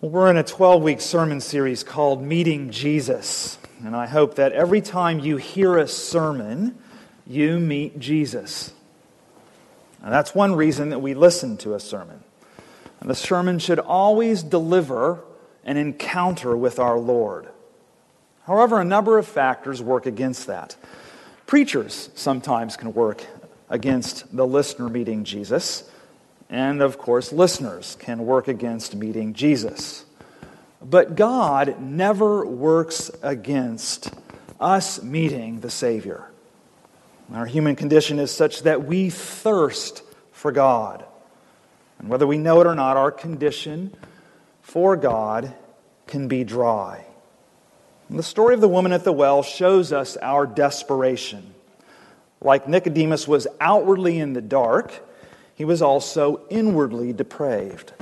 Well, we're in a 12 week sermon series called Meeting Jesus. And I hope that every time you hear a sermon, you meet Jesus. And that's one reason that we listen to a sermon. And the sermon should always deliver an encounter with our Lord. However, a number of factors work against that. Preachers sometimes can work against the listener meeting Jesus. And of course, listeners can work against meeting Jesus. But God never works against us meeting the Savior. Our human condition is such that we thirst for God. And whether we know it or not, our condition for God can be dry. And the story of the woman at the well shows us our desperation. Like Nicodemus was outwardly in the dark, he was also inwardly depraved.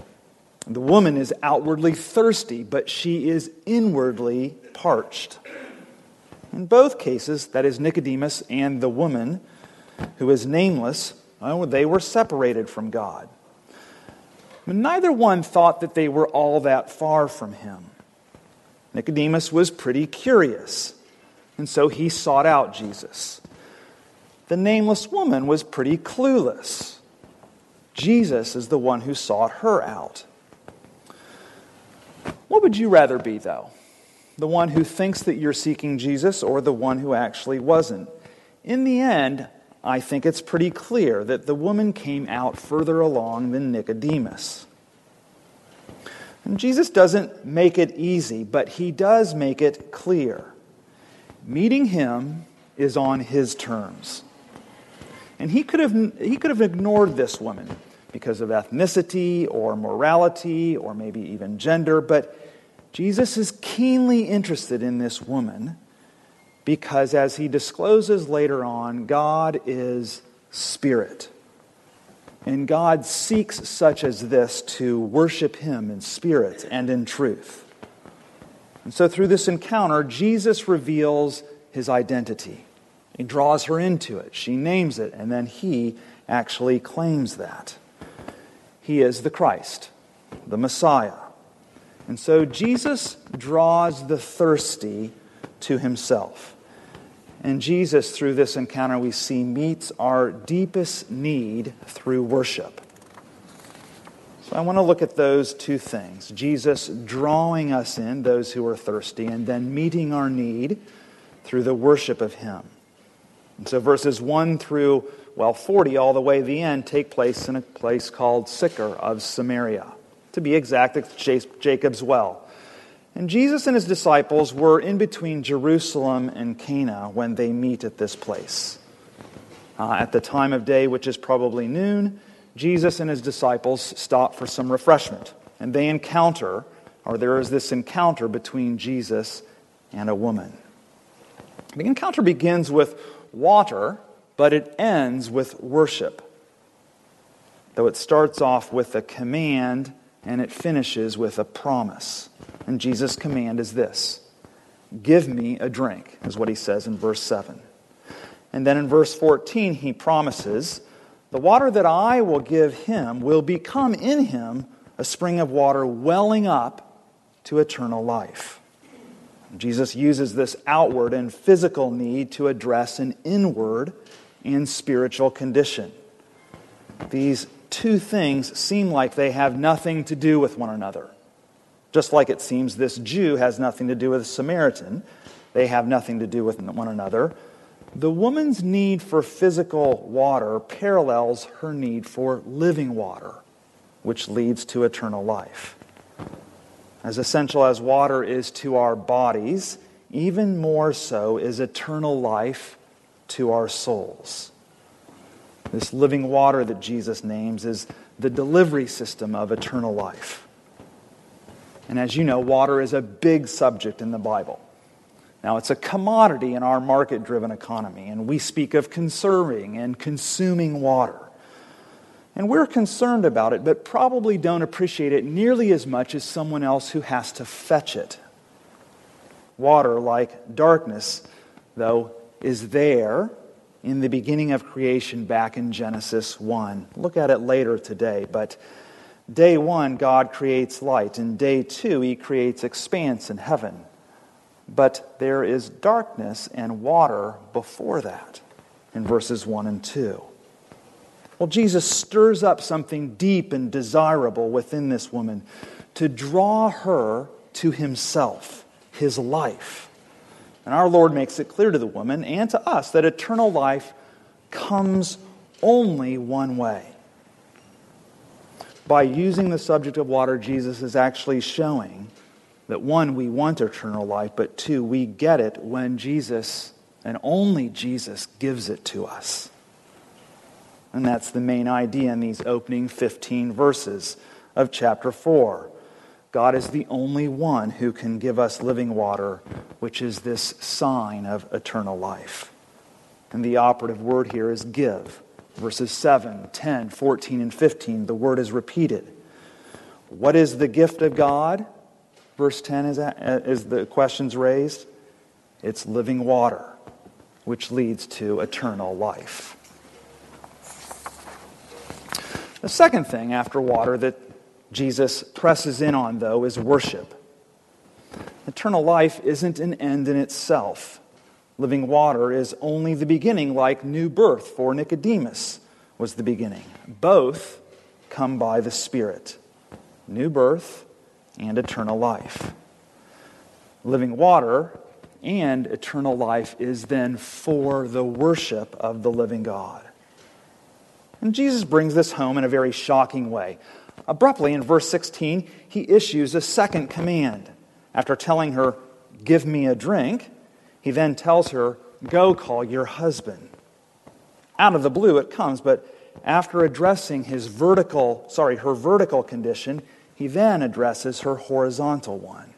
The woman is outwardly thirsty, but she is inwardly parched. In both cases, that is Nicodemus and the woman who is nameless, oh, they were separated from God. But neither one thought that they were all that far from him. Nicodemus was pretty curious, and so he sought out Jesus. The nameless woman was pretty clueless. Jesus is the one who sought her out. What would you rather be, though? The one who thinks that you're seeking Jesus or the one who actually wasn't? In the end, I think it's pretty clear that the woman came out further along than Nicodemus. And Jesus doesn't make it easy, but he does make it clear. Meeting him is on his terms. And he could have, he could have ignored this woman because of ethnicity or morality or maybe even gender, but Jesus is keenly interested in this woman because, as he discloses later on, God is spirit. And God seeks such as this to worship him in spirit and in truth. And so, through this encounter, Jesus reveals his identity. He draws her into it. She names it, and then he actually claims that. He is the Christ, the Messiah. And so Jesus draws the thirsty to himself. And Jesus, through this encounter, we see meets our deepest need through worship. So I want to look at those two things Jesus drawing us in, those who are thirsty, and then meeting our need through the worship of Him. And so verses 1 through well, 40 all the way to the end take place in a place called Sychar of Samaria. To be exact, it's Jacob's well. And Jesus and his disciples were in between Jerusalem and Cana when they meet at this place. Uh, at the time of day, which is probably noon, Jesus and his disciples stop for some refreshment. And they encounter, or there is this encounter between Jesus and a woman. The encounter begins with water but it ends with worship. Though it starts off with a command and it finishes with a promise. And Jesus' command is this Give me a drink, is what he says in verse 7. And then in verse 14, he promises, The water that I will give him will become in him a spring of water welling up to eternal life. Jesus uses this outward and physical need to address an inward and spiritual condition. These two things seem like they have nothing to do with one another. Just like it seems this Jew has nothing to do with a Samaritan, they have nothing to do with one another. The woman's need for physical water parallels her need for living water, which leads to eternal life. As essential as water is to our bodies, even more so is eternal life to our souls. This living water that Jesus names is the delivery system of eternal life. And as you know, water is a big subject in the Bible. Now, it's a commodity in our market driven economy, and we speak of conserving and consuming water. And we're concerned about it, but probably don't appreciate it nearly as much as someone else who has to fetch it. Water, like darkness, though, is there in the beginning of creation back in Genesis 1. Look at it later today, but Day one, God creates light. and day two, he creates expanse in heaven. But there is darkness and water before that in verses 1 and 2. Well, Jesus stirs up something deep and desirable within this woman to draw her to himself, his life. And our Lord makes it clear to the woman and to us that eternal life comes only one way. By using the subject of water, Jesus is actually showing that one, we want eternal life, but two, we get it when Jesus and only Jesus gives it to us. And that's the main idea in these opening 15 verses of chapter 4. God is the only one who can give us living water, which is this sign of eternal life. And the operative word here is give. Verses 7, 10, 14, and 15, the word is repeated. What is the gift of God? Verse 10 is, uh, is the questions raised. It's living water, which leads to eternal life. The second thing after water that Jesus presses in on, though, is worship. Eternal life isn't an end in itself. Living water is only the beginning, like new birth for Nicodemus was the beginning. Both come by the Spirit new birth and eternal life. Living water and eternal life is then for the worship of the living God. And Jesus brings this home in a very shocking way. Abruptly, in verse 16, he issues a second command. After telling her, Give me a drink, he then tells her, Go call your husband. Out of the blue it comes, but after addressing his vertical, sorry, her vertical condition, he then addresses her horizontal one.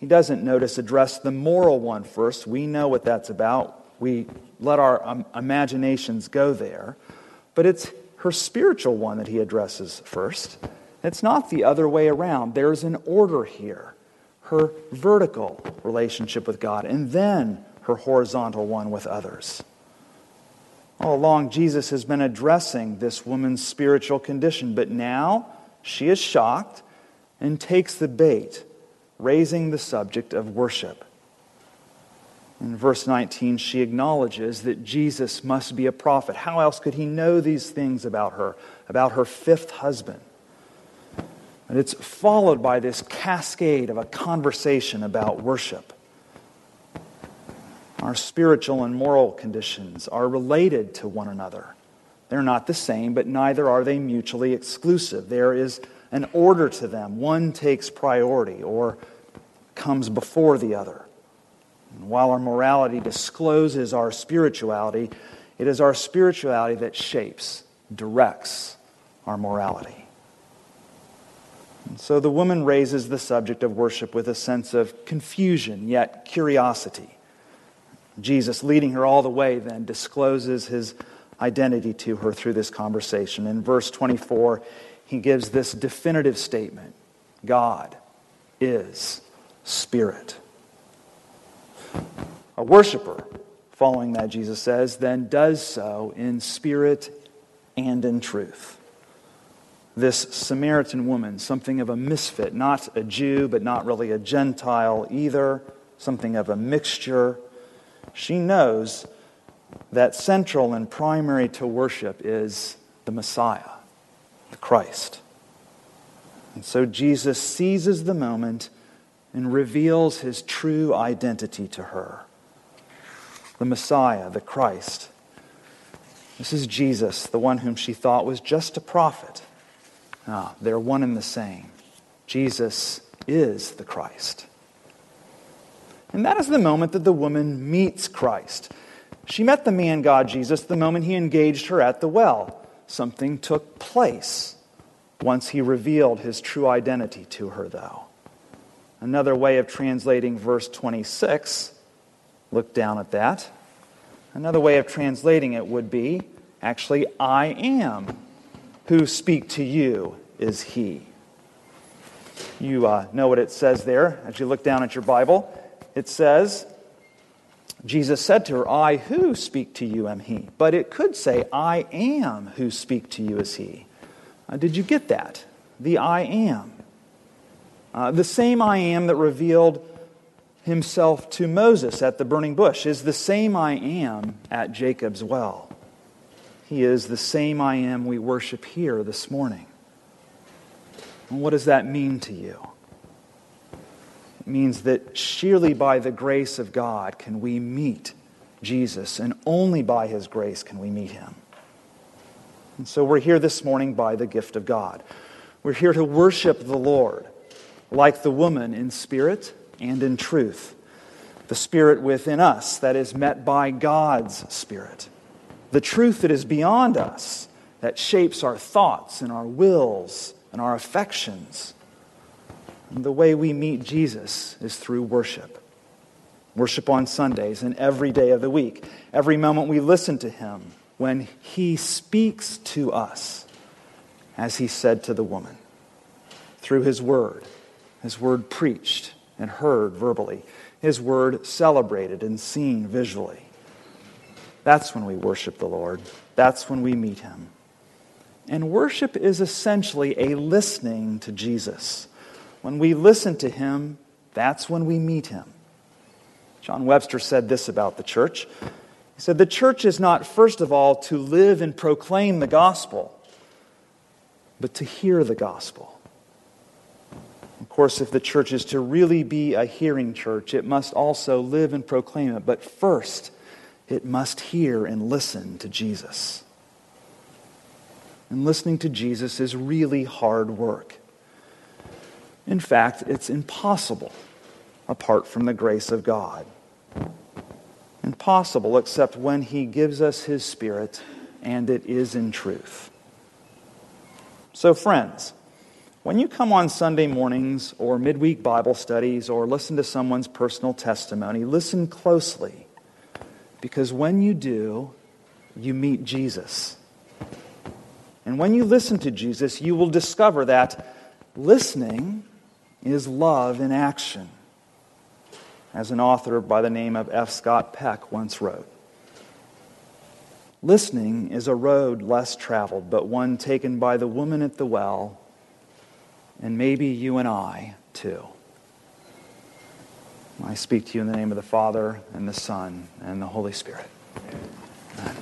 He doesn't notice address the moral one first. We know what that's about. We let our um, imaginations go there. But it's her spiritual one that he addresses first. It's not the other way around. There's an order here her vertical relationship with God, and then her horizontal one with others. All along, Jesus has been addressing this woman's spiritual condition, but now she is shocked and takes the bait, raising the subject of worship. In verse 19, she acknowledges that Jesus must be a prophet. How else could he know these things about her, about her fifth husband? And it's followed by this cascade of a conversation about worship. Our spiritual and moral conditions are related to one another. They're not the same, but neither are they mutually exclusive. There is an order to them. One takes priority or comes before the other. And while our morality discloses our spirituality, it is our spirituality that shapes, directs our morality. And so the woman raises the subject of worship with a sense of confusion, yet curiosity. Jesus, leading her all the way, then discloses his identity to her through this conversation. In verse 24, he gives this definitive statement God is Spirit. A worshiper, following that, Jesus says, then does so in spirit and in truth. This Samaritan woman, something of a misfit, not a Jew, but not really a Gentile either, something of a mixture, she knows that central and primary to worship is the Messiah, the Christ. And so Jesus seizes the moment and reveals his true identity to her the Messiah, the Christ. This is Jesus, the one whom she thought was just a prophet. Ah, they're one and the same. Jesus is the Christ. And that is the moment that the woman meets Christ. She met the man God Jesus the moment he engaged her at the well. Something took place once he revealed his true identity to her, though. Another way of translating verse 26, look down at that. Another way of translating it would be actually, I am who speak to you is he. You uh, know what it says there as you look down at your Bible. It says, Jesus said to her, I who speak to you am he. But it could say, I am who speak to you is he. Uh, did you get that? The I am. Uh, the same I am that revealed himself to Moses at the burning bush is the same I am at Jacob's well. He is the same I am we worship here this morning. And what does that mean to you? It means that sheerly by the grace of God can we meet Jesus, and only by his grace can we meet him. And so we're here this morning by the gift of God. We're here to worship the Lord like the woman in spirit and in truth. The spirit within us that is met by God's spirit. The truth that is beyond us that shapes our thoughts and our wills and our affections. And the way we meet Jesus is through worship. Worship on Sundays and every day of the week. Every moment we listen to Him when He speaks to us, as He said to the woman, through His Word, His Word preached and heard verbally, His Word celebrated and seen visually. That's when we worship the Lord. That's when we meet Him. And worship is essentially a listening to Jesus. When we listen to Him, that's when we meet Him. John Webster said this about the church. He said, The church is not, first of all, to live and proclaim the gospel, but to hear the gospel. Of course, if the church is to really be a hearing church, it must also live and proclaim it. But first, it must hear and listen to Jesus. And listening to Jesus is really hard work. In fact, it's impossible apart from the grace of God. Impossible except when He gives us His Spirit and it is in truth. So, friends, when you come on Sunday mornings or midweek Bible studies or listen to someone's personal testimony, listen closely because when you do, you meet Jesus. And when you listen to Jesus, you will discover that listening is love in action as an author by the name of M. Scott Peck once wrote. Listening is a road less traveled, but one taken by the woman at the well, and maybe you and I too. I speak to you in the name of the Father, and the Son, and the Holy Spirit. Amen.